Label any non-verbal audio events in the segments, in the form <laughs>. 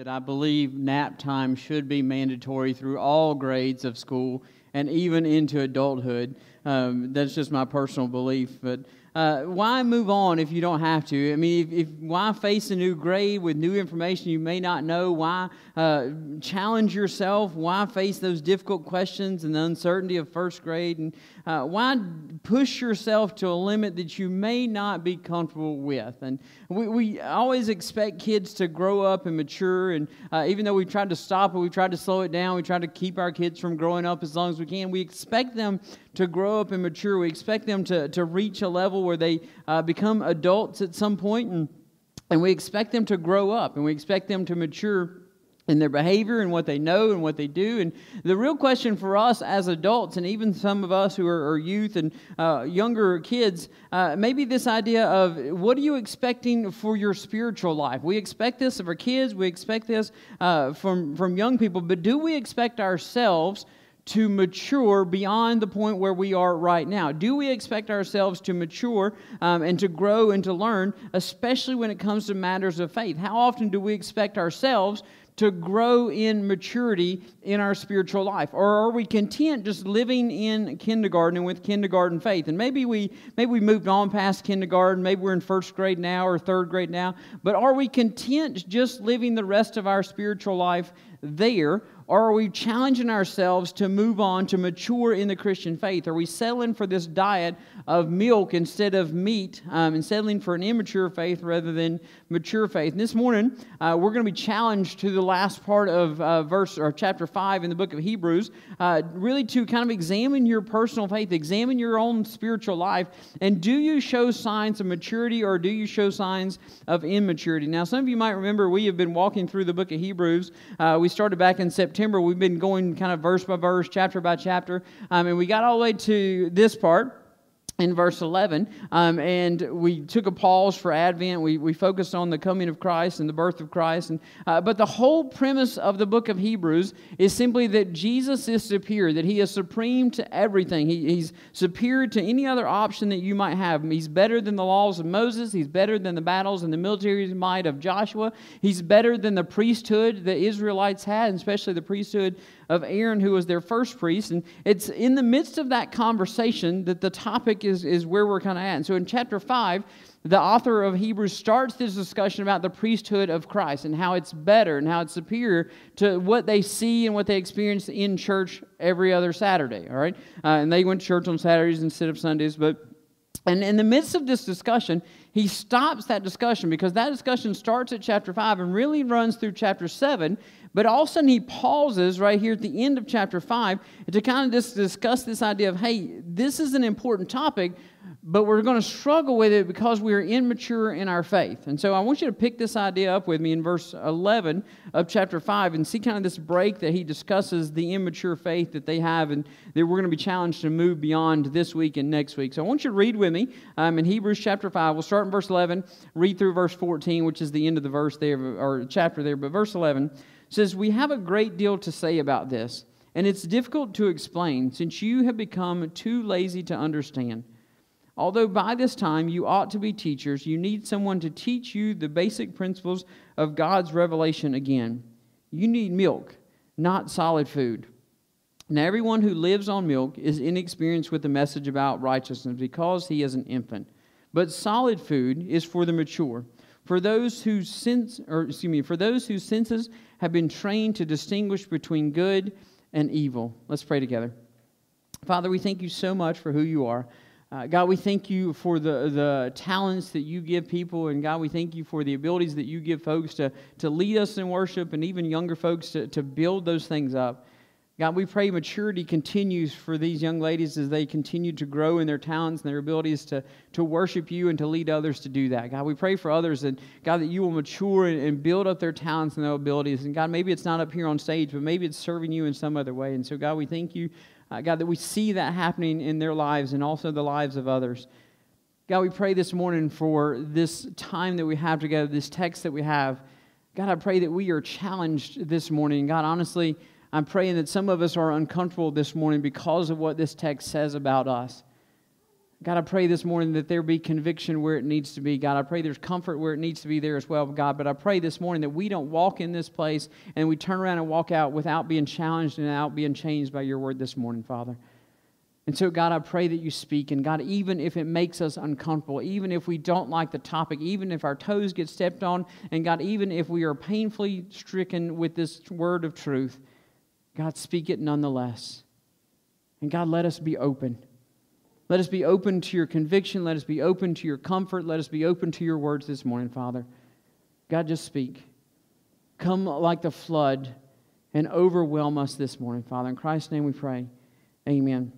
that I believe nap time should be mandatory through all grades of school and even into adulthood. Um, that's just my personal belief. But uh, why move on if you don't have to? I mean, if, if, why face a new grade with new information you may not know? Why uh, challenge yourself? Why face those difficult questions and the uncertainty of first grade? And uh, why push yourself to a limit that you may not be comfortable with? And we, we always expect kids to grow up and mature. And uh, even though we've tried to stop it, we've tried to slow it down, we try to keep our kids from growing up as long as we can. We expect them to grow up and mature. We expect them to, to reach a level where they uh, become adults at some point, and, and we expect them to grow up and we expect them to mature in their behavior and what they know and what they do. And the real question for us as adults, and even some of us who are, are youth and uh, younger kids, uh, maybe this idea of what are you expecting for your spiritual life? We expect this of our kids, we expect this uh, from, from young people, but do we expect ourselves? To mature beyond the point where we are right now? Do we expect ourselves to mature um, and to grow and to learn, especially when it comes to matters of faith? How often do we expect ourselves to grow in maturity in our spiritual life or are we content just living in kindergarten and with kindergarten faith and maybe we maybe we moved on past kindergarten maybe we're in first grade now or third grade now but are we content just living the rest of our spiritual life there or are we challenging ourselves to move on to mature in the Christian faith? Are we settling for this diet of milk instead of meat um, and settling for an immature faith rather than mature faith? And this morning, uh, we're going to be challenged to the last part of uh, verse or chapter 5 in the book of Hebrews, uh, really to kind of examine your personal faith, examine your own spiritual life, and do you show signs of maturity or do you show signs of immaturity? Now, some of you might remember we have been walking through the book of Hebrews. Uh, we started back in September September, we've been going kind of verse by verse, chapter by chapter, um, and we got all the way to this part in verse 11 um, and we took a pause for advent. We, we focused on the coming of christ and the birth of christ. And, uh, but the whole premise of the book of hebrews is simply that jesus is superior that he is supreme to everything. He, he's superior to any other option that you might have. He's better than the laws of moses. He's better than the battles and the military might of joshua. He's better than the priesthood the israelites had especially the priesthood of Aaron, who was their first priest. And it's in the midst of that conversation that the topic is, is where we're kind of at. And so in chapter 5, the author of Hebrews starts this discussion about the priesthood of Christ and how it's better and how it's superior to what they see and what they experience in church every other Saturday. All right? Uh, and they went to church on Saturdays instead of Sundays. But and in the midst of this discussion, he stops that discussion because that discussion starts at chapter 5 and really runs through chapter 7. But all of a sudden, he pauses right here at the end of chapter 5 to kind of just discuss this idea of hey, this is an important topic, but we're going to struggle with it because we are immature in our faith. And so I want you to pick this idea up with me in verse 11 of chapter 5 and see kind of this break that he discusses the immature faith that they have and that we're going to be challenged to move beyond this week and next week. So I want you to read with me um, in Hebrews chapter 5. We'll start in verse 11, read through verse 14, which is the end of the verse there, or chapter there. But verse 11 says, We have a great deal to say about this, and it's difficult to explain since you have become too lazy to understand. Although by this time you ought to be teachers, you need someone to teach you the basic principles of God's revelation again. You need milk, not solid food. Now, everyone who lives on milk is inexperienced with the message about righteousness because he is an infant. But solid food is for the mature, for those whose sense, or excuse me, for those whose senses have been trained to distinguish between good and evil. Let's pray together. Father, we thank you so much for who you are. Uh, God, we thank you for the, the talents that you give people. And God, we thank you for the abilities that you give folks to, to lead us in worship and even younger folks to, to build those things up. God, we pray maturity continues for these young ladies as they continue to grow in their talents and their abilities to, to worship you and to lead others to do that. God, we pray for others and God, that you will mature and, build up their talents and their abilities. And God, maybe it's not up here on stage, but maybe it's serving you in some other way. And so, God, we thank you uh, God, that we see that happening in their lives and also the lives of others. God, we pray this morning for this time that we have together, this text that we have. God, I pray that we are challenged this morning. God, honestly, I'm praying that some of us are uncomfortable this morning because of what this text says about us. God, I pray this morning that there be conviction where it needs to be. God, I pray there's comfort where it needs to be there as well, God. But I pray this morning that we don't walk in this place and we turn around and walk out without being challenged and out being changed by your word this morning, Father. And so, God, I pray that you speak. And God, even if it makes us uncomfortable, even if we don't like the topic, even if our toes get stepped on, and God, even if we are painfully stricken with this word of truth, God, speak it nonetheless. And God, let us be open. Let us be open to your conviction. Let us be open to your comfort. Let us be open to your words this morning, Father. God, just speak. Come like the flood and overwhelm us this morning, Father. In Christ's name we pray. Amen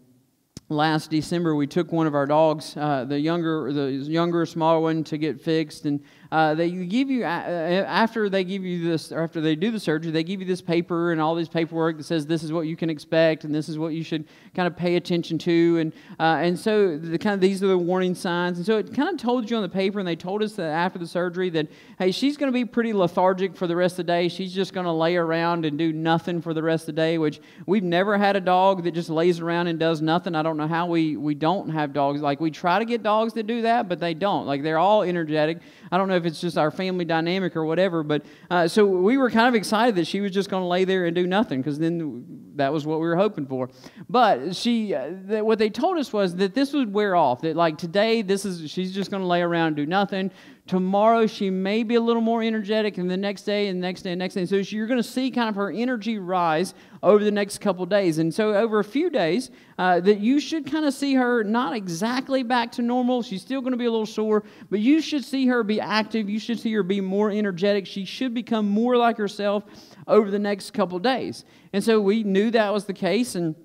last December, we took one of our dogs, uh, the younger, the younger, smaller one, to get fixed, and uh, they give you uh, after they give you this, after they do the surgery, they give you this paper and all this paperwork that says this is what you can expect and this is what you should kind of pay attention to, and uh, and so the kind of these are the warning signs, and so it kind of told you on the paper, and they told us that after the surgery that hey, she's going to be pretty lethargic for the rest of the day. She's just going to lay around and do nothing for the rest of the day, which we've never had a dog that just lays around and does nothing. I don't know how we we don't have dogs. Like we try to get dogs that do that, but they don't. Like they're all energetic. I don't know if it's just our family dynamic or whatever, but uh, so we were kind of excited that she was just going to lay there and do nothing because then that was what we were hoping for. But she, uh, th- what they told us was that this would wear off. That like today, this is she's just going to lay around and do nothing. Tomorrow she may be a little more energetic, and the next day, and the next day, and next day. So you're going to see kind of her energy rise over the next couple days. And so over a few days, uh, that you should kind of see her not exactly back to normal. She's still going to be a little sore, but you should see her be active. You should see her be more energetic. She should become more like herself over the next couple days. And so we knew that was the case, and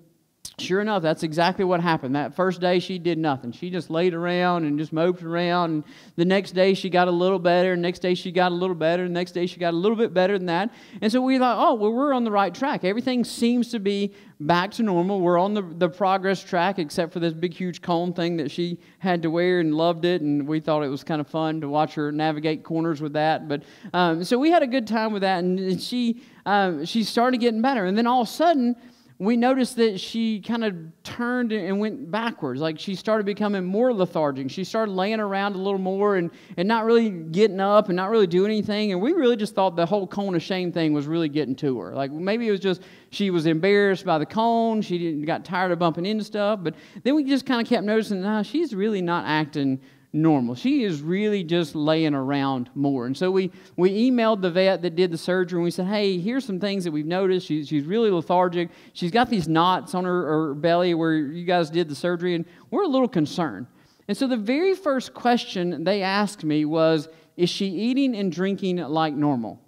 Sure enough, that's exactly what happened. That first day, she did nothing. She just laid around and just moped around. And the next day, she got a little better. The next day, she got a little better. The next day, she got a little bit better than that. And so we thought, oh, well, we're on the right track. Everything seems to be back to normal. We're on the, the progress track, except for this big, huge cone thing that she had to wear and loved it. And we thought it was kind of fun to watch her navigate corners with that. But um, so we had a good time with that. And she, um, she started getting better. And then all of a sudden, we noticed that she kind of turned and went backwards. Like she started becoming more lethargic. She started laying around a little more and, and not really getting up and not really doing anything. And we really just thought the whole cone of shame thing was really getting to her. Like maybe it was just she was embarrassed by the cone. She got tired of bumping into stuff. But then we just kind of kept noticing, nah, she's really not acting normal. She is really just laying around more. And so we, we emailed the vet that did the surgery and we said, hey, here's some things that we've noticed. She's, she's really lethargic. She's got these knots on her, her belly where you guys did the surgery, and we're a little concerned. And so the very first question they asked me was, is she eating and drinking like normal?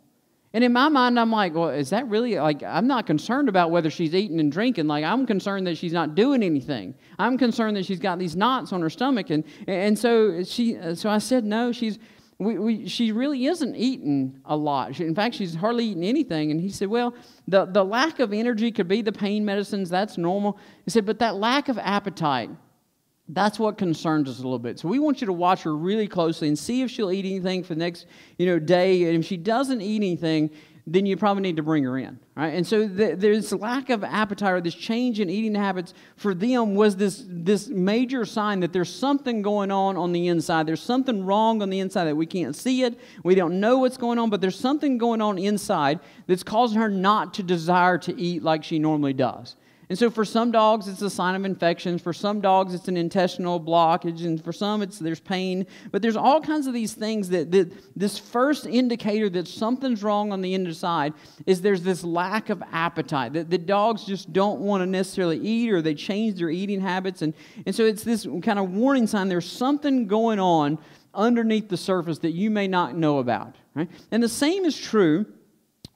And in my mind, I'm like, well, is that really like, I'm not concerned about whether she's eating and drinking. Like, I'm concerned that she's not doing anything. I'm concerned that she's got these knots on her stomach. And, and so she, so I said, no, she's, we, we, she really isn't eating a lot. She, in fact, she's hardly eating anything. And he said, well, the, the lack of energy could be the pain medicines. That's normal. He said, but that lack of appetite, that's what concerns us a little bit. So we want you to watch her really closely and see if she'll eat anything for the next, you know, day. And if she doesn't eat anything, then you probably need to bring her in, right? And so the, there's lack of appetite or this change in eating habits for them was this this major sign that there's something going on on the inside. There's something wrong on the inside that we can't see it. We don't know what's going on, but there's something going on inside that's causing her not to desire to eat like she normally does. And so for some dogs, it's a sign of infections. For some dogs, it's an intestinal blockage. And for some, it's there's pain. But there's all kinds of these things that, that this first indicator that something's wrong on the inside is there's this lack of appetite. That the dogs just don't want to necessarily eat or they change their eating habits. And, and so it's this kind of warning sign there's something going on underneath the surface that you may not know about. Right? And the same is true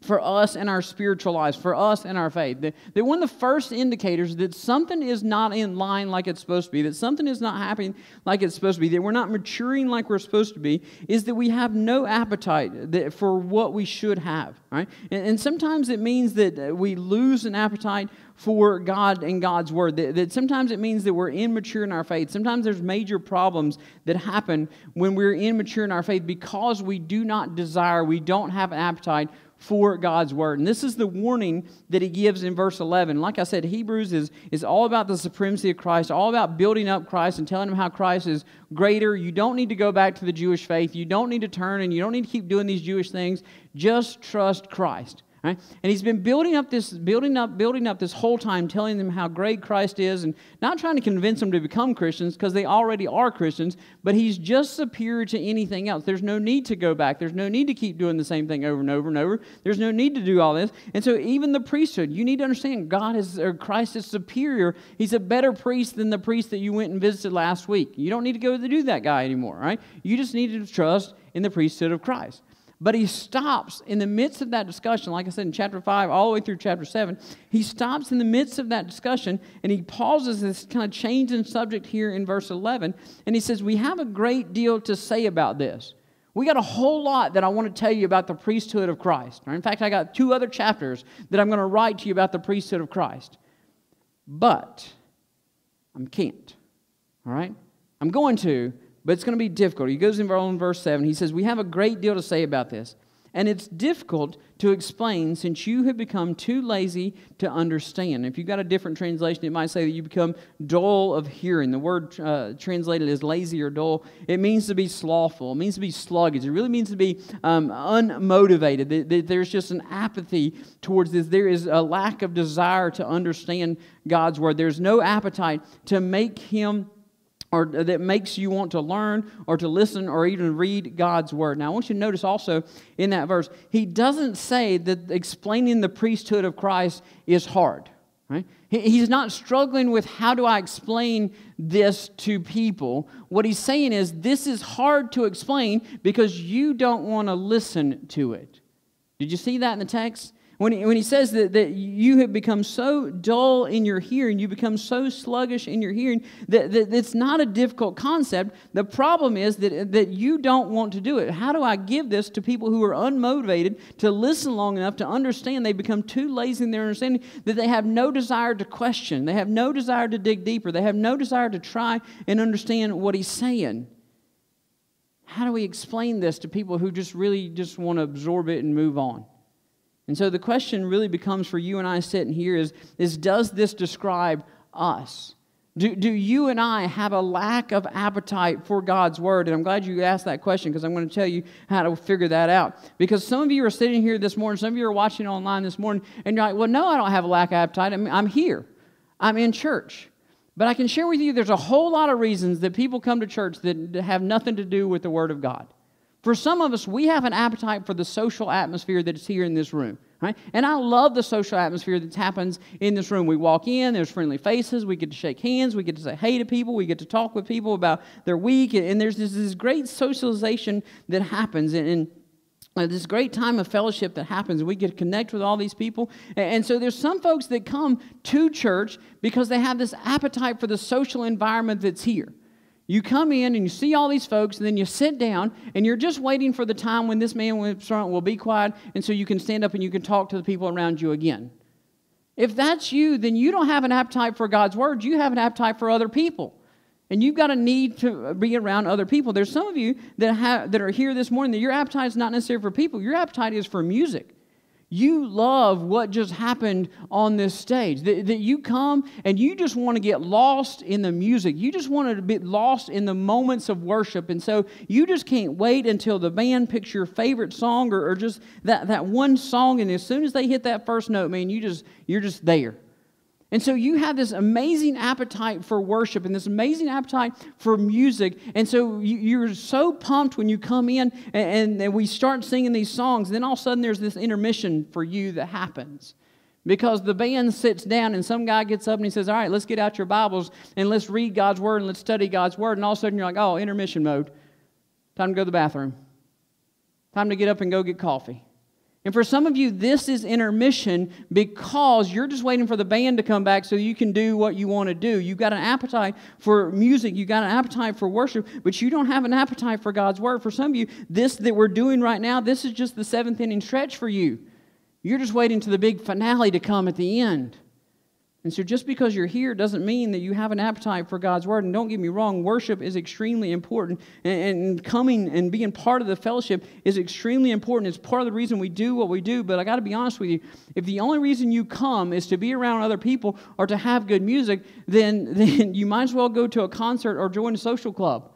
for us and our spiritual lives, for us and our faith. That, that one of the first indicators that something is not in line like it's supposed to be, that something is not happening like it's supposed to be, that we're not maturing like we're supposed to be, is that we have no appetite that, for what we should have. Right? And, and sometimes it means that uh, we lose an appetite for God and God's Word. That, that, sometimes it means that we're immature in our faith. Sometimes there's major problems that happen when we're immature in our faith because we do not desire, we don't have an appetite for God's word. And this is the warning that he gives in verse 11. Like I said, Hebrews is, is all about the supremacy of Christ, all about building up Christ and telling him how Christ is greater. You don't need to go back to the Jewish faith. You don't need to turn and you don't need to keep doing these Jewish things. Just trust Christ. Right? And he's been building up this, building up, building up this whole time, telling them how great Christ is, and not trying to convince them to become Christians because they already are Christians, but he's just superior to anything else. There's no need to go back. There's no need to keep doing the same thing over and over and over. There's no need to do all this. And so even the priesthood, you need to understand God is or Christ is superior. He's a better priest than the priest that you went and visited last week. You don't need to go to do that guy anymore, right? You just need to trust in the priesthood of Christ. But he stops in the midst of that discussion, like I said in chapter 5, all the way through chapter 7. He stops in the midst of that discussion and he pauses this kind of change in subject here in verse 11. And he says, We have a great deal to say about this. We got a whole lot that I want to tell you about the priesthood of Christ. In fact, I got two other chapters that I'm going to write to you about the priesthood of Christ. But I am can't. All right? I'm going to, but it's going to be difficult. He goes in verse 7. He says, We have a great deal to say about this, and it's difficult to explain since you have become too lazy to understand. If you've got a different translation, it might say that you become dull of hearing. The word uh, translated as lazy or dull, it means to be slothful, it means to be sluggish, it really means to be um, unmotivated. There's just an apathy towards this. There is a lack of desire to understand God's word, there's no appetite to make Him or that makes you want to learn or to listen or even read God's word. Now, I want you to notice also in that verse, he doesn't say that explaining the priesthood of Christ is hard. Right? He's not struggling with how do I explain this to people. What he's saying is this is hard to explain because you don't want to listen to it. Did you see that in the text? When he, when he says that, that you have become so dull in your hearing, you become so sluggish in your hearing, that, that it's not a difficult concept. The problem is that, that you don't want to do it. How do I give this to people who are unmotivated to listen long enough to understand they become too lazy in their understanding that they have no desire to question, they have no desire to dig deeper, they have no desire to try and understand what he's saying? How do we explain this to people who just really just want to absorb it and move on? And so the question really becomes for you and I sitting here is, is does this describe us? Do, do you and I have a lack of appetite for God's word? And I'm glad you asked that question because I'm going to tell you how to figure that out. Because some of you are sitting here this morning, some of you are watching online this morning, and you're like, well, no, I don't have a lack of appetite. I'm, I'm here, I'm in church. But I can share with you there's a whole lot of reasons that people come to church that have nothing to do with the Word of God. For some of us, we have an appetite for the social atmosphere that is here in this room. Right? And I love the social atmosphere that happens in this room. We walk in, there's friendly faces, we get to shake hands, we get to say hey to people, we get to talk with people about their week, and there's this, this great socialization that happens. And, and uh, this great time of fellowship that happens. We get to connect with all these people. And so there's some folks that come to church because they have this appetite for the social environment that's here. You come in and you see all these folks, and then you sit down, and you're just waiting for the time when this man in front will be quiet, and so you can stand up and you can talk to the people around you again. If that's you, then you don't have an appetite for God's word, you have an appetite for other people. And you've got a need to be around other people. There's some of you that, have, that are here this morning that your appetite is not necessarily for people, your appetite is for music you love what just happened on this stage. That, that, you come and you just want to get lost in the music. You just want to be lost in the moments of worship. And so you just can't wait until the band picks your favorite song or, or just that, that one song. And as soon as they hit that first note, man, you just, you're just there. And so you have this amazing appetite for worship and this amazing appetite for music. And so you, are so pumped when you come in and, we start singing these songs. Then all of a sudden there's this intermission for you that happens. Because the band sits down and some guy gets up and he says, All right, let's get out your Bibles and let's read God's Word and let's study God's Word. And all of a sudden you're like, Oh, intermission mode. Time to go to the bathroom. Time to get up and go get coffee. And for some of you, this is intermission because you're just waiting for the band to come back so you can do what you want to do. You've got an appetite for music, you've got an appetite for worship, but you don't have an appetite for God's word. For some of you, this that we're doing right now, this is just the seventh inning stretch for you. You're just waiting to the big finale to come at the end. And so, just because you're here doesn't mean that you have an appetite for God's word. And don't get me wrong, worship is extremely important. And, and, coming and being part of the fellowship is extremely important. It's part of the reason we do what we do. But I got to be honest with you if the only reason you come is to be around other people or to have good music, then, <laughs> then you might as well go to a concert or join a social club.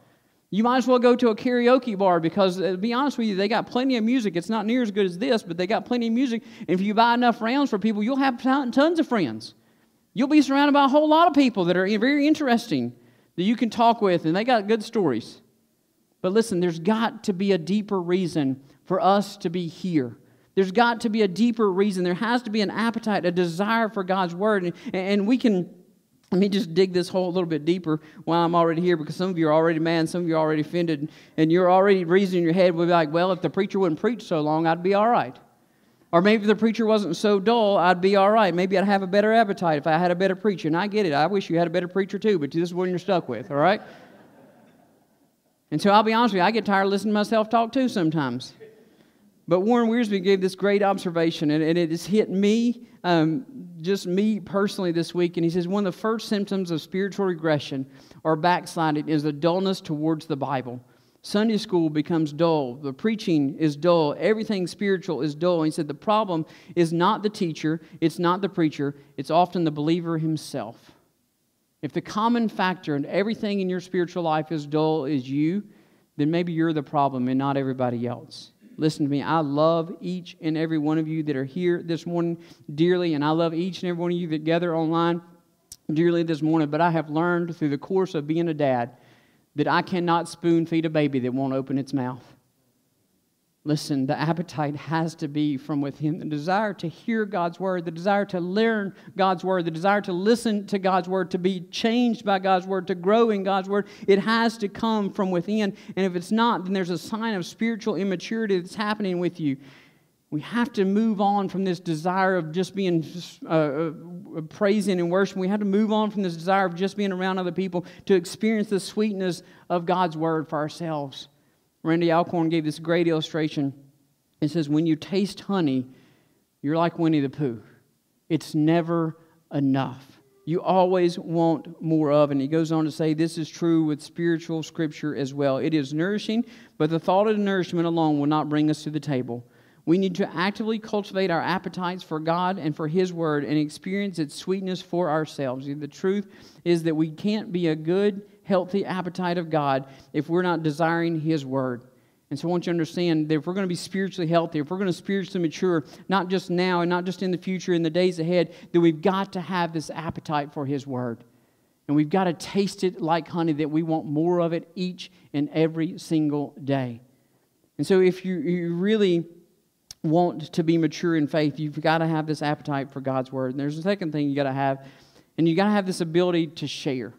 You might as well go to a karaoke bar because, uh, to be honest with you, they got plenty of music. It's not near as good as this, but they got plenty of music. And if you buy enough rounds for people, you'll have tons of friends. You'll be surrounded by a whole lot of people that are very interesting that you can talk with, and they got good stories. But listen, there's got to be a deeper reason for us to be here. There's got to be a deeper reason. There has to be an appetite, a desire for God's word. And, and we can, let me just dig this hole a little bit deeper while I'm already here because some of you are already mad, some of you are already offended, and you're already reasoning in your head, be like, well, if the preacher wouldn't preach so long, I'd be all right. Or maybe the preacher wasn't so dull, I'd be all right. Maybe I'd have a better appetite if I had a better preacher. And I get it. I wish you had a better preacher too, but this is what you're stuck with, all right? And so I'll be honest with you, I get tired of listening to myself talk too sometimes. But Warren Wiersbe gave this great observation, and, it has hit me, um, just me personally this week. And he says one of the first symptoms of spiritual regression or backsliding is a dullness towards the Bible. Sunday school becomes dull. The preaching is dull. Everything spiritual is dull. And he said the problem is not the teacher, it's not the preacher, it's often the believer himself. If the common factor in everything in your spiritual life is dull is you, then maybe you're the problem and not everybody else. Listen to me. I love each and every one of you that are here this morning dearly, and I love each and every one of you that gather online dearly this morning. But I have learned through the course of being a dad that I cannot spoon feed a baby that won't open its mouth. Listen, the appetite has to be from within. The desire to hear God's word, the desire to learn God's word, the desire to listen to God's word, to be changed by God's word, to grow in God's word, it has to come from within. And if it's not, then there's a sign of spiritual immaturity that's happening with you. We have to move on from this desire of just being uh, uh, praising and worshiping. We have to move on from this desire of just being around other people to experience the sweetness of God's word for ourselves. Randy Alcorn gave this great illustration. It says, When you taste honey, you're like Winnie the Pooh. It's never enough. You always want more of. And he goes on to say, This is true with spiritual scripture as well. It is nourishing, but the thought of nourishment alone will not bring us to the table. We need to actively cultivate our appetites for God and for His Word and experience its sweetness for ourselves. The truth is that we can't be a good, healthy appetite of God if we're not desiring His Word. And so I want you to understand that if we're going to be spiritually healthy, if we're going to spiritually mature, not just now and not just in the future, in the days ahead, that we've got to have this appetite for His Word. And we've got to taste it like honey, that we want more of it each and every single day. And so if you, you really want to be mature in faith, you've got to have this appetite for God's word. And there's a second thing you got to have, and you got to have this ability to share.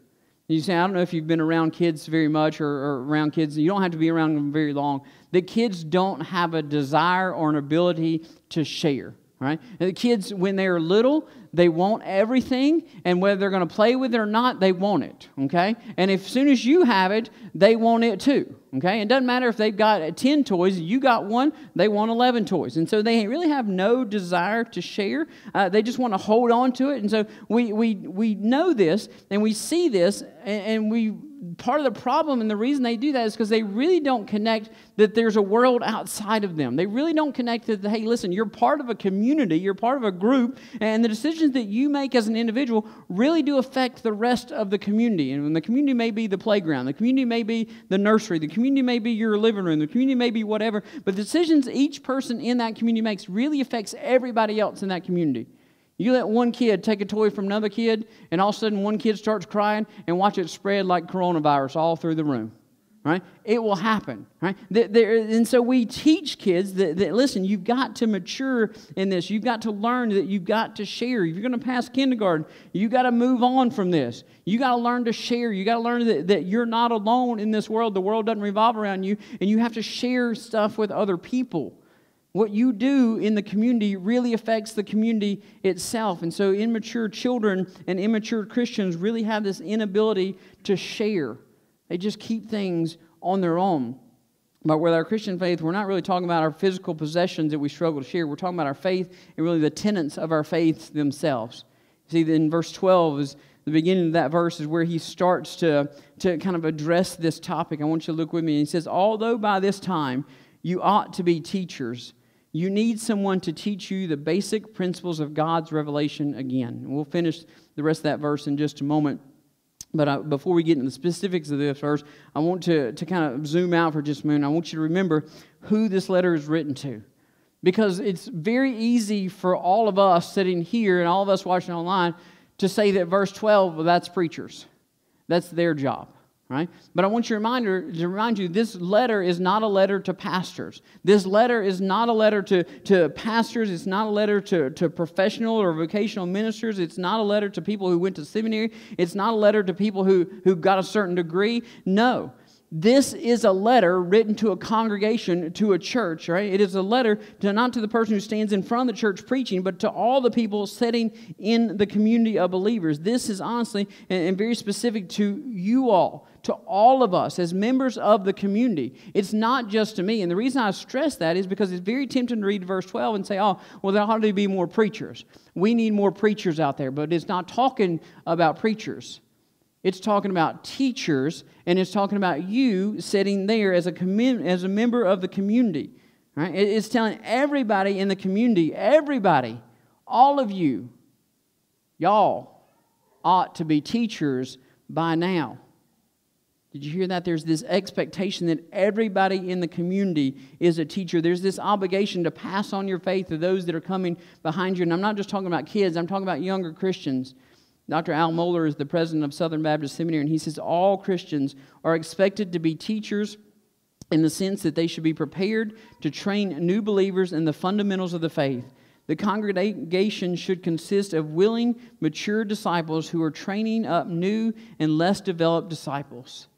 You say, I don't know if you've been around kids very much or, or, around kids. You don't have to be around them very long. The kids don't have a desire or an ability to share right? And the kids, when they're little, they want everything, and whether they're going to play with it or not, they want it, okay? And if, as soon as you have it, they want it too, okay? It doesn't matter if they've got 10 toys, you got one, they want 11 toys. And so they really have no desire to share. Uh, they just want to hold on to it. And so we, we, we know this, and we see this, and, and we part of the problem and the reason they do that is because they really don't connect that there's a world outside of them. They really don't connect that, hey, listen, you're part of a community, you're part of a group, and the decisions that you make as an individual really do affect the rest of the community. And the community may be the playground, the community may be the nursery, the community may be your living room, the community may be whatever, but the decisions each person in that community makes really affects everybody else in that community. You let one kid take a toy from another kid, and all of a sudden one kid starts crying, and watch it spread like coronavirus all through the room. Right? It will happen. Right? There, and so we teach kids that, that, listen, you've got to mature in this. You've got to learn that you've got to share. If you're going to pass kindergarten, you've got to move on from this. You've got to learn to share. You've got to learn that, that you're not alone in this world. The world doesn't revolve around you, and you have to share stuff with other people what you do in the community really affects the community itself. And so, immature children and immature Christians really have this inability to share, they just keep things on their own. But with our Christian faith, we're not really talking about our physical possessions that we struggle to share. We're talking about our faith and really the tenets of our faith themselves. See, in verse 12 is the beginning of that verse is where he starts to, to kind of address this topic. I want you to look with me. He says, Although by this time you ought to be teachers, you need someone to teach you the basic principles of God's revelation again. We'll finish the rest of that verse in just a moment. But I, before we get into the specifics of this verse, I want to, to kind of zoom out for just a minute. I want you to remember who this letter is written to. Because it's very easy for all of us sitting here and all of us watching online to say that verse 12, well, that's preachers. That's their job right? But I want you to reminder to remind you this letter is not a letter to pastors. This letter is not a letter to, to pastors. It's not a letter to, to professional or vocational ministers. It's not a letter to people who went to seminary. It's not a letter to people who, who got a certain degree. No. This is a letter written to a congregation, to a church, right? It is a letter to not to the person who stands in front of the church preaching, but to all the people sitting in the community of believers. This is honestly and very specific to you all, to all of us as members of the community. It's not just to me. And the reason I stress that is because it's very tempting to read verse 12 and say, oh, well, there ought to be more preachers. We need more preachers out there. But it's not talking about preachers. It's talking about teachers, and it's talking about you sitting there as a, as a member of the community. Right? It's telling everybody in the community, everybody, all of you, y'all ought to be teachers by now. Did you hear that? There's this expectation that everybody in the community is a teacher. There's this obligation to pass on your faith to those that are coming behind you. And I'm not just talking about kids, I'm talking about younger Christians. Dr. Al Mohler is the president of Southern Baptist Seminary, and he says all Christians are expected to be teachers in the sense that they should be prepared to train new believers in the fundamentals of the faith. The congregation should consist of willing, mature disciples who are training up new and less developed disciples.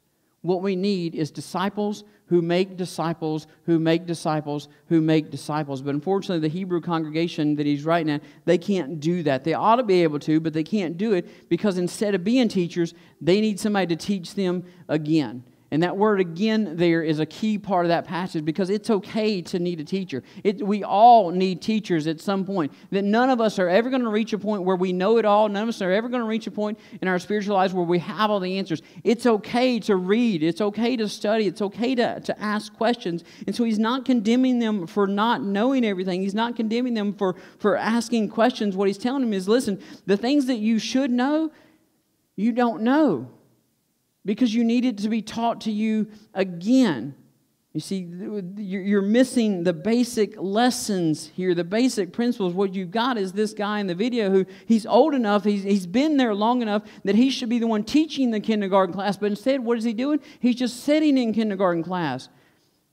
What we need is disciples who make disciples, who make disciples, who make disciples. But unfortunately, the Hebrew congregation that he's writing at, they can't do that. They ought to be able to, but they can't do it because instead of being teachers, they need somebody to teach them again. And that word again there is a key part of that passage because it's okay to need a teacher. It, we all need teachers at some point. That none of us are ever going to reach a point where we know it all. None of us are ever going to reach a point in our spiritual lives where we have all the answers. It's okay to read. It's okay to study. It's okay to, to ask questions. And so he's not condemning them for not knowing everything. He's not condemning them for, for asking questions. What he's telling them is listen, the things that you should know, you don't know because you need it to be taught to you again. You see, you're missing the basic lessons here, the basic principles. What you've got is this guy in the video who he's old enough, he's, he's been there long enough that he should be the one teaching the kindergarten class. But instead, what is he doing? He's just sitting in kindergarten class.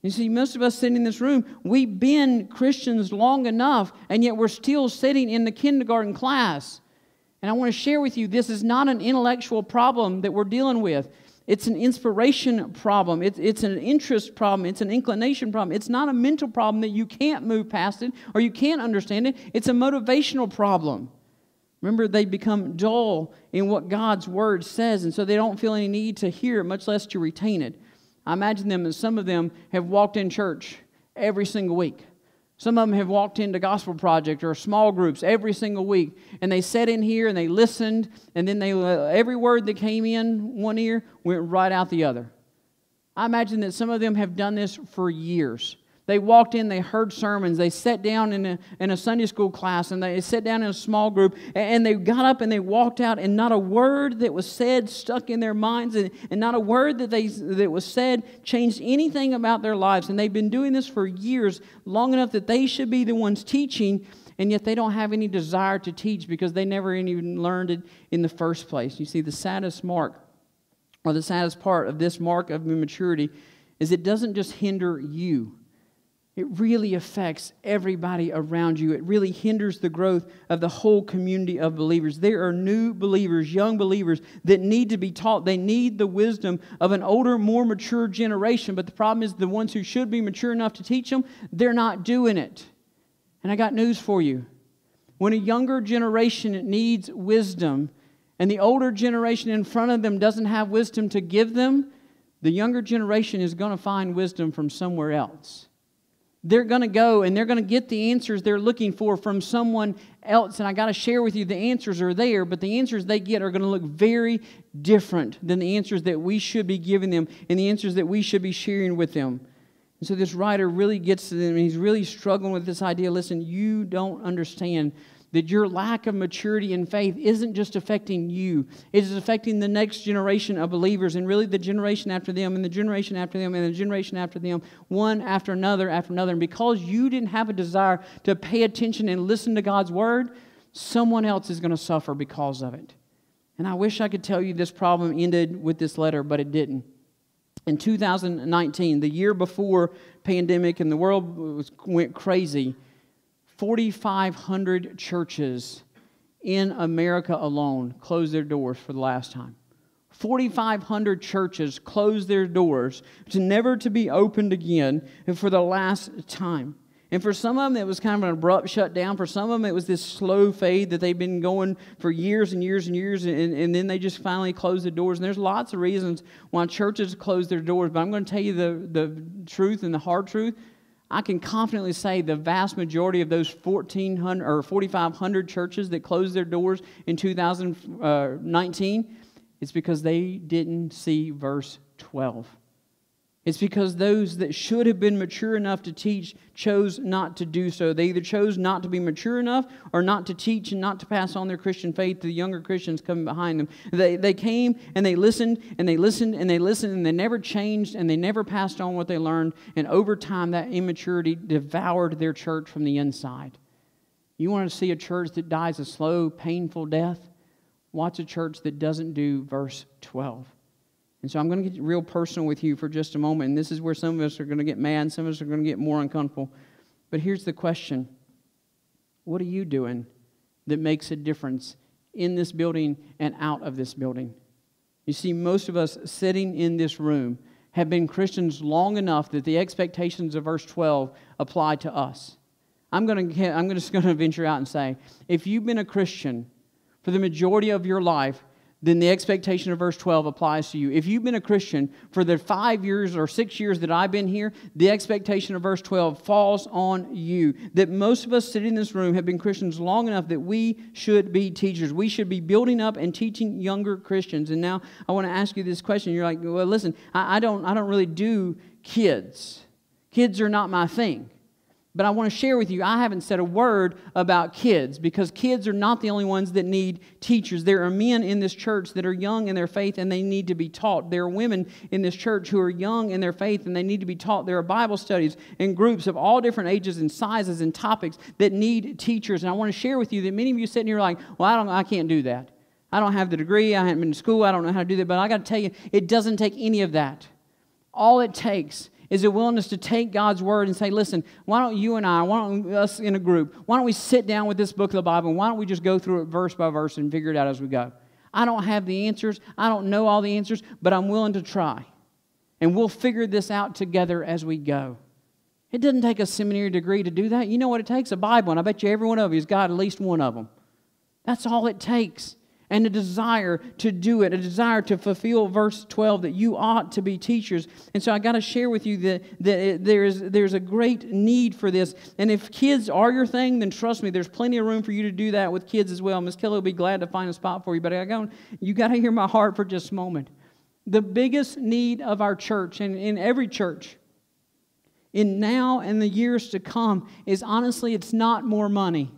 You see, most of us sitting in this room, we've been Christians long enough, and yet we're still sitting in the kindergarten class. And I want to share with you this is not an intellectual problem that we're dealing with. It's an inspiration problem. It's, it's an interest problem. It's an inclination problem. It's not a mental problem that you can't move past it or you can't understand it. It's a motivational problem. Remember, they become dull in what God's word says, and so they don't feel any need to hear it, much less to retain it. I imagine them, and some of them have walked in church every single week. Some of them have walked into Gospel Project or small groups every single week, and they sat in here and they listened, and then they uh, every word that came in one ear went right out the other. I imagine that some of them have done this for years. They walked in, they heard sermons, they sat down in a, in a Sunday school class, and they sat down in a small group, and they got up and they walked out, and not a word that was said stuck in their minds, and, and not a word that, they, that was said changed anything about their lives. And they've been doing this for years, long enough that they should be the ones teaching, and yet they don't have any desire to teach because they never even learned it in the first place. You see, the saddest mark, or the saddest part of this mark of immaturity, is it doesn't just hinder you it really affects everybody around you. It really hinders the growth of the whole community of believers. There are new believers, young believers that need to be taught. They need the wisdom of an older, more mature generation. But the problem is, the ones who should be mature enough to teach them, they're not doing it. And I got news for you. When a younger generation needs wisdom, and the older generation in front of them doesn't have wisdom to give them, the younger generation is going to find wisdom from somewhere else. They're going to go and they're going to get the answers they're looking for from someone else. And I got to share with you the answers are there, but the answers they get are going to look very different than the answers that we should be giving them and the answers that we should be sharing with them. And so this writer really gets to them and he's really struggling with this idea listen, you don't understand that your lack of maturity in faith isn't just affecting you, it is affecting the next generation of believers and really the generation after them and the generation after them and the generation after them, one after another after another. And because you didn't have a desire to pay attention and listen to God's word, someone else is going to suffer because of it. And I wish I could tell you this problem ended with this letter, but it didn't. In 2019, the year before pandemic and the world was, went crazy, 4,500 churches in America alone closed their doors for the last time. 4,500 churches closed their doors to never to be opened again for the last time. And for some of them, it was kind of an abrupt shutdown. For some of them, it was this slow fade that they've been going for years and years and years, and, and then they just finally closed the doors. And there's lots of reasons why churches close their doors, but I'm going to tell you the, the truth and the hard truth. I can confidently say the vast majority of those 1,400 or 4,500 churches that closed their doors in 2019, uh, it's because they didn't see verse 12. It's because those that should have been mature enough to teach chose not to do so. They either chose not to be mature enough or not to teach and not to pass on their Christian faith to the younger Christians coming behind them. They, they came and they listened and they listened and they listened and they never changed and they never passed on what they learned. And over time, that immaturity devoured their church from the inside. You want to see a church that dies a slow, painful death? Watch a church that doesn't do verse 12. And so I'm going to get real personal with you for just a moment. And this is where some of us are going to get mad, some of us are going to get more uncomfortable. But here's the question What are you doing that makes a difference in this building and out of this building? You see, most of us sitting in this room have been Christians long enough that the expectations of verse 12 apply to us. I'm, going to, I'm just going <laughs> to venture out and say if you've been a Christian for the majority of your life, then the expectation of verse 12 applies to you. If you've been a Christian for the five years or six years that I've been here, the expectation of verse 12 falls on you. That most of us sitting in this room have been Christians long enough that we should be teachers. We should be building up and teaching younger Christians. And now I want to ask you this question. You're like, well, listen, I, I don't, I don't really do kids. Kids are not my thing. But I want to share with you, I haven't said a word about kids because kids are not the only ones that need teachers. There are men in this church that are young in their faith and they need to be taught. There are women in this church who are young in their faith and they need to be taught. There are Bible studies and groups of all different ages and sizes and topics that need teachers. And I want to share with you that many of you sitting here like, well, I, don't, I can't do that. I don't have the degree. I haven't been to school. I don't know how to do that. But I got to tell you, it doesn't take any of that. All it takes is a willingness to take God's word and say, listen, why don't you and I, why don't us in a group, why don't we sit down with this book of the Bible and why don't we just go through it verse by verse and figure it out as we go? I don't have the answers. I don't know all the answers, but I'm willing to try. And we'll figure this out together as we go. It doesn't take a seminary degree to do that. You know what it takes? A Bible, and I bet you every one of you has got at least one of them. That's all it takes and a desire to do it, a desire to fulfill verse 12 that you ought to be teachers. And so I got to share with you that, that there's, there's a great need for this. And if kids are your thing, then trust me, there's plenty of room for you to do that with kids as well. Miss Kelly will be glad to find a spot for you. But I got, you got to hear my heart for just a moment. The biggest need of our church, and in every church, in now and the years to come, is honestly, it's not more money.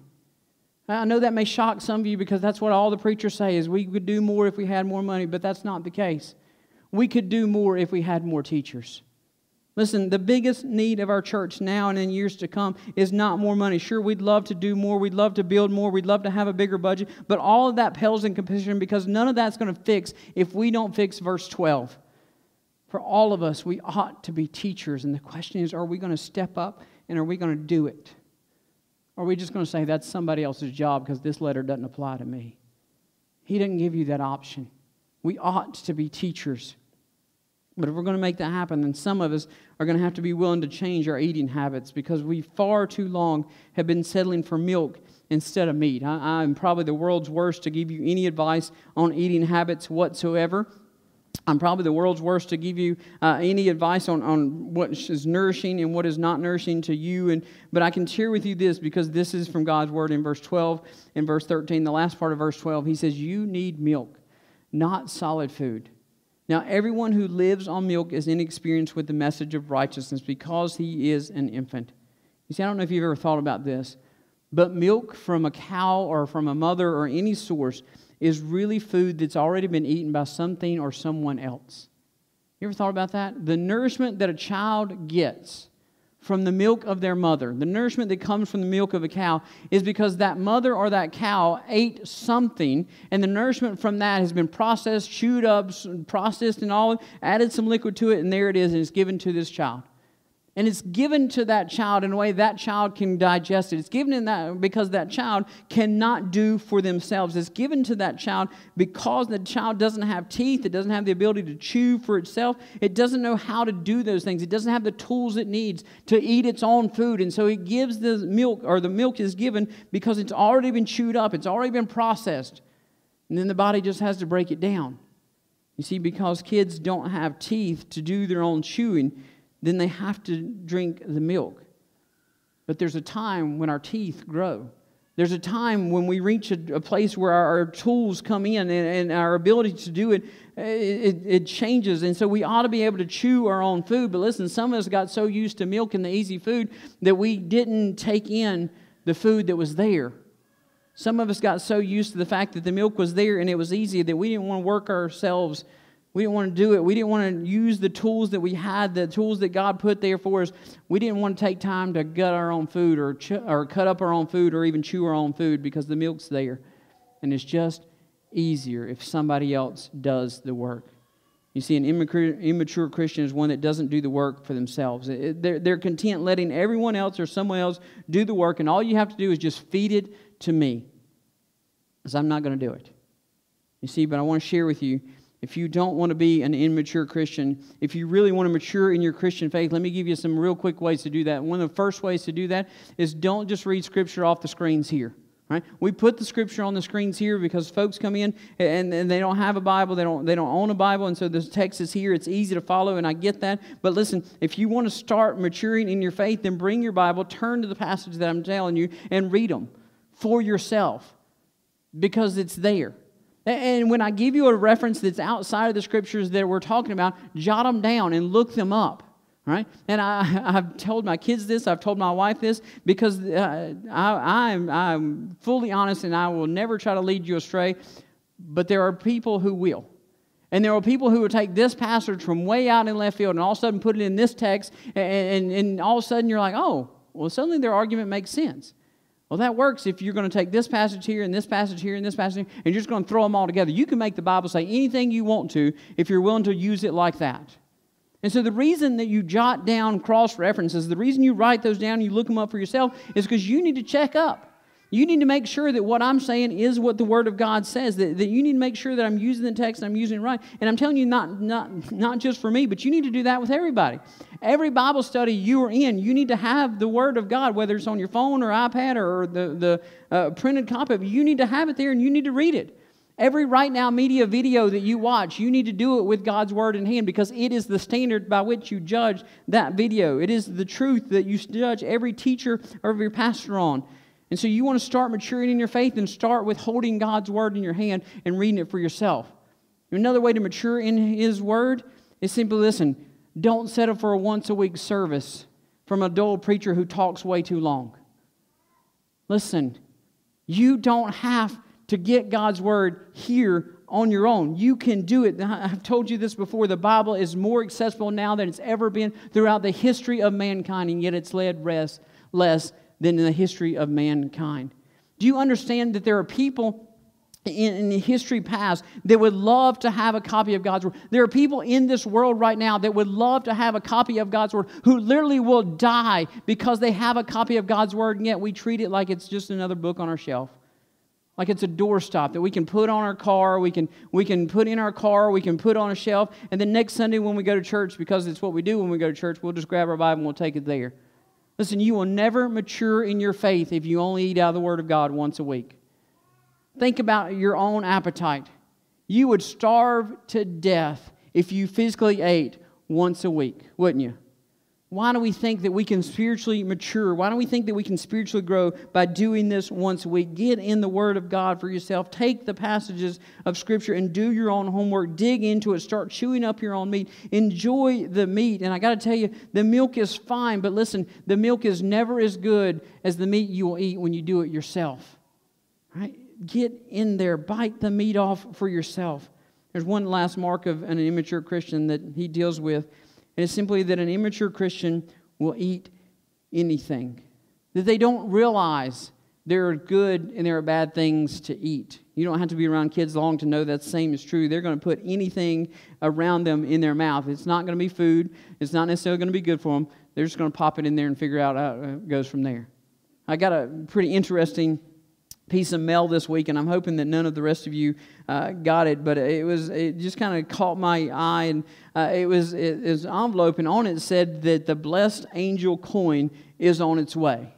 I know that may shock some of you because that's what all the preachers say is we could do more if we had more money, but that's not the case. We could do more if we had more teachers. Listen, the biggest need of our church now and in years to come is not more money. Sure, we'd love to do more, we'd love to build more, we'd love to have a bigger budget, but all of that pales in comparison because none of that's going to fix if we don't fix verse 12. For all of us, we ought to be teachers, and the question is are we going to step up and are we going to do it? Or are we just going to say that's somebody else's job because this letter doesn't apply to me? He didn't give you that option. We ought to be teachers. But if we're going to make that happen, then some of us are going to have to be willing to change our eating habits because we far too long have been settling for milk instead of meat. I, am probably the world's worst to give you any advice on eating habits whatsoever. I'm probably the world's worst to give you uh, any advice on, on what is nourishing and what is not nourishing to you. And, but I can share with you this because this is from God's word in verse 12 and verse 13, the last part of verse 12. He says, You need milk, not solid food. Now, everyone who lives on milk is inexperienced with the message of righteousness because he is an infant. You see, I don't know if you've ever thought about this, but milk from a cow or from a mother or any source is really food that's already been eaten by something or someone else. You ever thought about that? The nourishment that a child gets from the milk of their mother, the nourishment that comes from the milk of a cow, is because that mother or that cow ate something, and the nourishment from that has been processed, chewed up, processed, and all, added some liquid to it, and there it is, and it's given to this child. And it's given to that child in a way that child can digest it. It's given in that because that child cannot do for themselves. It's given to that child because the child doesn't have teeth. It doesn't have the ability to chew for itself. It doesn't know how to do those things. It doesn't have the tools it needs to eat its own food. And so it gives the milk, or the milk is given because it's already been chewed up. It's already been processed. And then the body just has to break it down. You see, because kids don't have teeth to do their own chewing then they have to drink the milk. But there's a time when our teeth grow. There's a time when we reach a, a place where our, our, tools come in and, and, our ability to do it, it, it changes. And so we ought to be able to chew our own food. But listen, some of us got so used to milk and the easy food that we didn't take in the food that was there. Some of us got so used to the fact that the milk was there and it was easy that we didn't want to work ourselves we didn't want to do it. We didn't want to use the tools that we had, the tools that God put there for us. We didn't want to take time to gut our own food or, ch- or cut up our own food or even chew our own food because the milk's there. And it's just easier if somebody else does the work. You see, an immature, immature Christian is one that doesn't do the work for themselves. They're, they're content letting everyone else or someone else do the work, and all you have to do is just feed it to me because I'm not going to do it. You see, but I want to share with you if you don't want to be an immature Christian, if you really want to mature in your Christian faith, let me give you some real quick ways to do that. One of the first ways to do that is don't just read Scripture off the screens here. Right? We put the scripture on the screens here because folks come in and, and they don't have a Bible, they don't, they don't own a Bible, and so the text is here. It's easy to follow, and I get that. But listen, if you want to start maturing in your faith, then bring your Bible, turn to the passage that I'm telling you, and read them for yourself because it's there. And when I give you a reference that's outside of the scriptures that we're talking about, jot them down and look them up. Right? And I, <laughs> have told my kids this, I've told my wife this, because uh, I, I'm, I'm fully honest and I will never try to lead you astray, but there are people who will. And there are people who will take this passage from way out in left field and all of a sudden put it in this text, and, and, and all of a sudden you're like, oh, well, suddenly their argument makes sense. Well, that works if you're going to take this passage here and this passage here and this passage here, and you're just going to throw them all together. You can make the Bible say anything you want to if you're willing to use it like that. And so the reason that you jot down cross references, the reason you write those down, you look them up for yourself, is because you need to check up. You need to make sure that what I'm saying is what the Word of God says, that, that you need to make sure that I'm using the text and I'm using it right. And I'm telling you, not, not, not just for me, but you need to do that with everybody. Every Bible study you are in, you need to have the Word of God, whether it's on your phone or iPad or the, the uh, printed copy of it. You need to have it there and you need to read it. Every RightNow Media video that you watch, you need to do it with God's Word in hand because it is the standard by which you judge that video. It is the truth that you judge every teacher or every pastor on. And so you want to start maturing in your faith and start with holding God's word in your hand and reading it for yourself. Another way to mature in His word is simply listen, don't settle for a once a week service from a dull preacher who talks way too long. Listen, you don't have to get God's word here on your own. You can do it. <laughs> I've told you this before. The Bible is more accessible now than it's ever been throughout the history of mankind, and yet it's led less, less than in the history of mankind. Do you understand that there are people in, in, the history past that would love to have a copy of God's Word? There are people in this world right now that would love to have a copy of God's Word who literally will die because they have a copy of God's Word, and yet we treat it like it's just another book on our shelf. Like it's a doorstop that we can put on our car, we can, we can put in our car, we can put on a shelf, and then next Sunday when we go to church, because it's what we do when we go to church, we'll just grab our Bible and we'll take it there. Listen, you will never mature in your faith if you only eat out of the Word of God once a week. Think about your own appetite. You would starve to death if you physically ate once a week, wouldn't you? Why do we think that we can spiritually mature? Why do we think that we can spiritually grow by doing this once week? Get in the Word of God for yourself. Take the passages of Scripture and do your own homework. Dig into it. Start chewing up your own meat. Enjoy the meat. And I got to tell you, the milk is fine, but listen, the milk is never as good as the meat you will eat when you do it yourself. Right? Get in there. Bite the meat off for yourself. There's one last mark of an immature Christian that he deals with and it's simply that an immature Christian will eat anything, that they don't realize there are good and there are bad things to eat. You don't have to be around kids long to know that same is true. They're going to put anything around them in their mouth. It's not going to be food, it's not necessarily going to be good for them. They're just going to pop it in there and figure out how it goes from there. I got a pretty interesting piece of mail this week, and I'm hoping that none of the rest of you uh, got it. But it was it just kind of caught my eye, and uh, it was it, it was an envelope, and on it said that the blessed angel coin is on its way.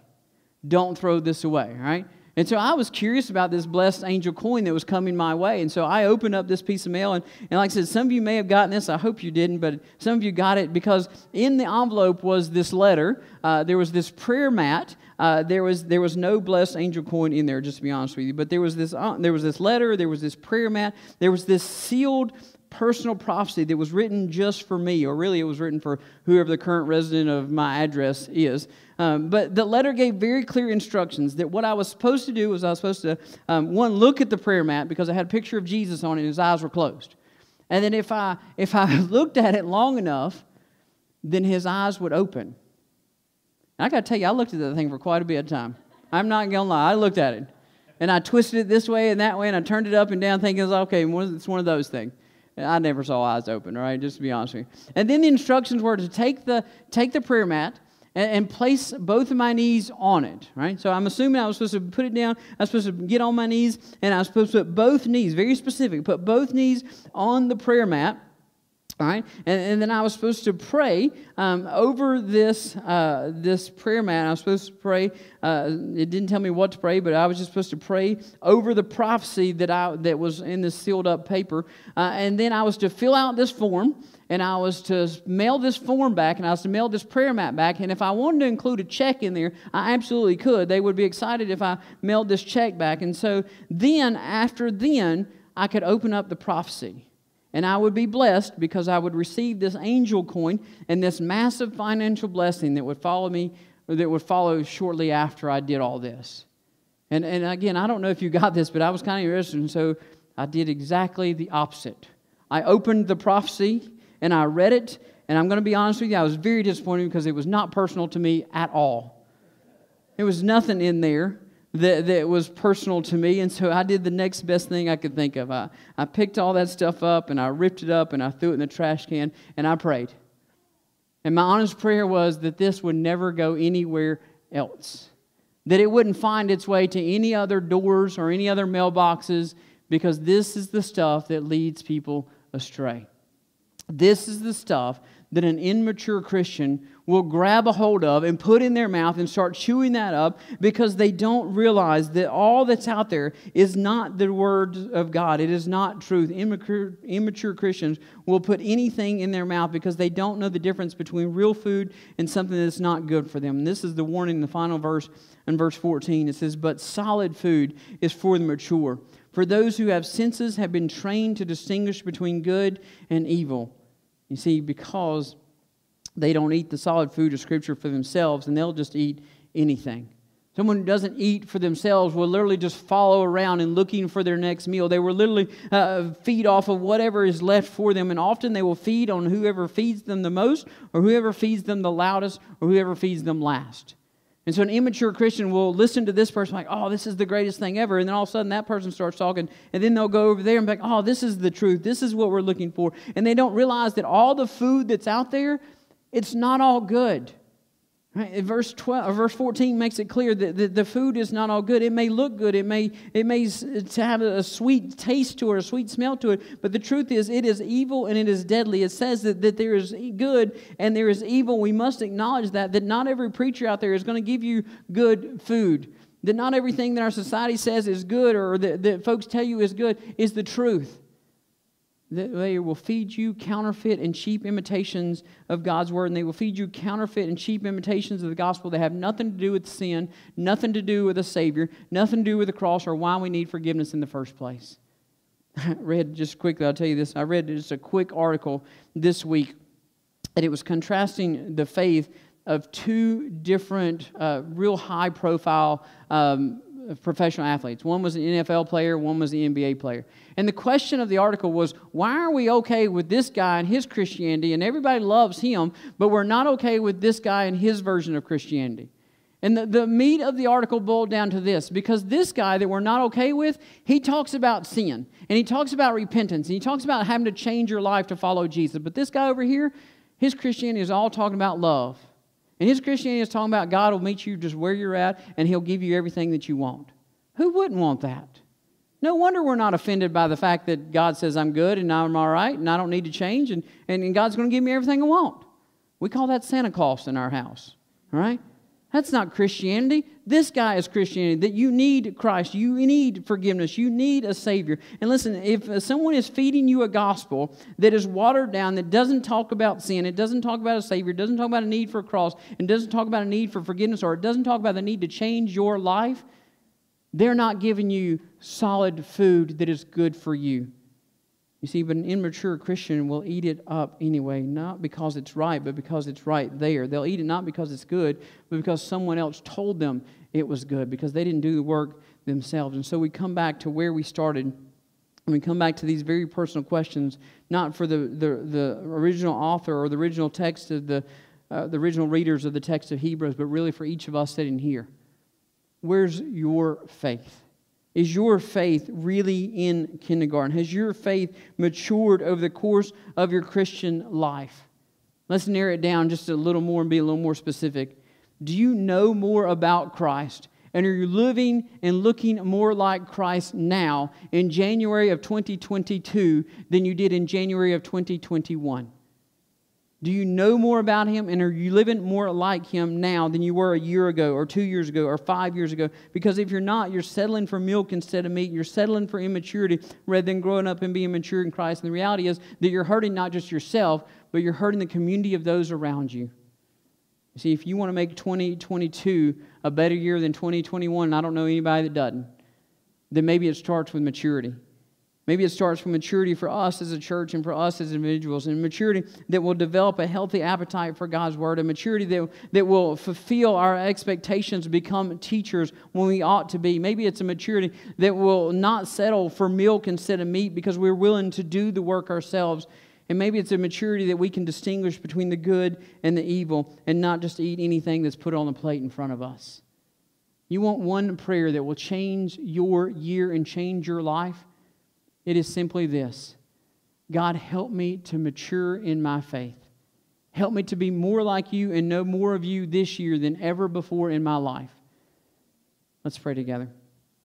Don't throw this away, right? And so I was curious about this blessed angel coin that was coming my way. And so I opened up this piece of mail. And, and like I said, some of you may have gotten this. I hope you didn't, but some of you got it because in the envelope was this letter. Uh, there was this prayer mat. Uh, there, was, there was no blessed angel coin in there, just to be honest with you. But there was this, uh, there was this letter. There was this prayer mat. There was this sealed personal prophecy that was written just for me, or really it was written for whoever the current resident of my address is. Um, but the letter gave very clear instructions that what I was supposed to do was I was supposed to, um, one, look at the prayer mat because I had a picture of Jesus on it and his eyes were closed. And then if I, if I <laughs> looked at it long enough, then his eyes would open. And I got to tell you, I looked at that thing for quite a bit of time. I'm not going to lie, I looked at it. And I twisted it this way and that way, and I turned it up and down, thinking, okay, it's one of those things. I never saw eyes open, right? Just to be honest with you. And then the instructions were to take the, take the prayer mat and, and, place both of my knees on it, right? So I'm assuming I was supposed to put it down. I was supposed to get on my knees, and I was supposed to put both knees, very specific, put both knees on the prayer mat. And, and then I was supposed to pray um, over this uh, this prayer mat. I was supposed to pray. Uh, it didn't tell me what to pray, but I was just supposed to pray over the prophecy that I that was in this sealed up paper. Uh, and then I was to fill out this form, and I was to mail this form back, and I was to mail this prayer mat back. And if I wanted to include a check in there, I absolutely could. They would be excited if I mailed this check back. And so then, after then, I could open up the prophecy. And I would be blessed because I would receive this angel coin and this massive financial blessing that would follow me, that would follow shortly after I did all this. And, and again, I don't know if you got this, but I was kind of interested, and so I did exactly the opposite. I opened the prophecy and I read it, and I'm going to be honest with you, I was very disappointed because it was not personal to me at all. There was nothing in there that, that was personal to me. And so I did the next best thing I could think of. I, I picked all that stuff up and I ripped it up and I threw it in the trash can and I prayed. And my honest prayer was that this would never go anywhere else, that it wouldn't find its way to any other doors or any other mailboxes, because this is the stuff that leads people astray. This is the stuff that an immature Christian will grab a hold of and put in their mouth and start chewing that up because they don't realize that all that's out there is not the word of God. It is not truth. Immature, immature Christians will put anything in their mouth because they don't know the difference between real food and something that's not good for them. And this is the warning in the final verse in verse 14. It says, But solid food is for the mature, for those who have senses have been trained to distinguish between good and evil. You see, because they don't eat the solid food of Scripture for themselves, and they'll just eat anything. Someone who doesn't eat for themselves will literally just follow around and looking for their next meal. They will literally uh, feed off of whatever is left for them, and often they will feed on whoever feeds them the most, or whoever feeds them the loudest, or whoever feeds them last. And so an immature Christian will listen to this person like, oh, this is the greatest thing ever. And then all of a sudden that person starts talking. And then they'll go over there and be like, oh, this is the truth. This is what we're looking for. And they don't realize that all the food that's out there, it's not all good. Right? Verse 12 or verse 14 makes it clear that the, the, food is not all good. It may look good, it may, it may have a sweet taste to it, a sweet smell to it, but the truth is it is evil and it is deadly. It says that, that there is good and there is evil. We must acknowledge that, that not every preacher out there is going to give you good food. That not everything that our society says is good or that, that folks tell you is good is the truth. They will feed you counterfeit and cheap imitations of God's word, and they will feed you counterfeit and cheap imitations of the gospel that have nothing to do with sin, nothing to do with a Savior, nothing to do with the cross or why we need forgiveness in the first place. I <laughs> read just quickly, I'll tell you this. I read just a quick article this week, and it was contrasting the faith of two different, uh, real high profile um, professional athletes. One was an NFL player, one was an NBA player. And the question of the article was why are we okay with this guy and his Christianity, and everybody loves him, but we're not okay with this guy and his version of Christianity? And the, the meat of the article boiled down to this because this guy that we're not okay with, he talks about sin and he talks about repentance and he talks about having to change your life to follow Jesus. But this guy over here, his Christianity is all talking about love. And his Christianity is talking about God will meet you just where you're at and he'll give you everything that you want. Who wouldn't want that? No wonder we're not offended by the fact that God says I'm good and I'm all right and I don't need to change and, and God's going to give me everything I want. We call that Santa Claus in our house, all right? That's not Christianity. This guy is Christianity that you need Christ, you need forgiveness, you need a Savior. And listen, if someone is feeding you a gospel that is watered down, that doesn't talk about sin, it doesn't talk about a Savior, it doesn't talk about a need for a cross, and doesn't talk about a need for forgiveness, or it doesn't talk about the need to change your life, they're not giving you solid food that is good for you. You see, but an immature Christian will eat it up anyway, not because it's right, but because it's right there. They'll eat it not because it's good, but because someone else told them it was good, because they didn't do the work themselves. And so we come back to where we started, and we come back to these very personal questions, not for the, the, the original author or the original text of the, uh, the original readers of the text of Hebrews, but really for each of us sitting here. Where's your faith? Is your faith really in kindergarten? Has your faith matured over the course of your Christian life? Let's narrow it down just a little more and be a little more specific. Do you know more about Christ? And are you living and looking more like Christ now in January of 2022 than you did in January of 2021? Do you know more about him and are you living more like him now than you were a year ago or two years ago or five years ago? Because if you're not, you're settling for milk instead of meat. You're settling for immaturity rather than growing up and being mature in Christ. And the reality is that you're hurting not just yourself, but you're hurting the community of those around you. See, if you want to make 2022 a better year than 2021, I don't know anybody that doesn't, then maybe it starts with maturity. Maybe it starts from maturity for us as a church and for us as individuals, and maturity that will develop a healthy appetite for God's word, a maturity that, that will fulfill our expectations, to become teachers when we ought to be. Maybe it's a maturity that will not settle for milk instead of meat because we're willing to do the work ourselves. And maybe it's a maturity that we can distinguish between the good and the evil and not just eat anything that's put on the plate in front of us. You want one prayer that will change your year and change your life? It is simply this God, help me to mature in my faith. Help me to be more like you and know more of you this year than ever before in my life. Let's pray together.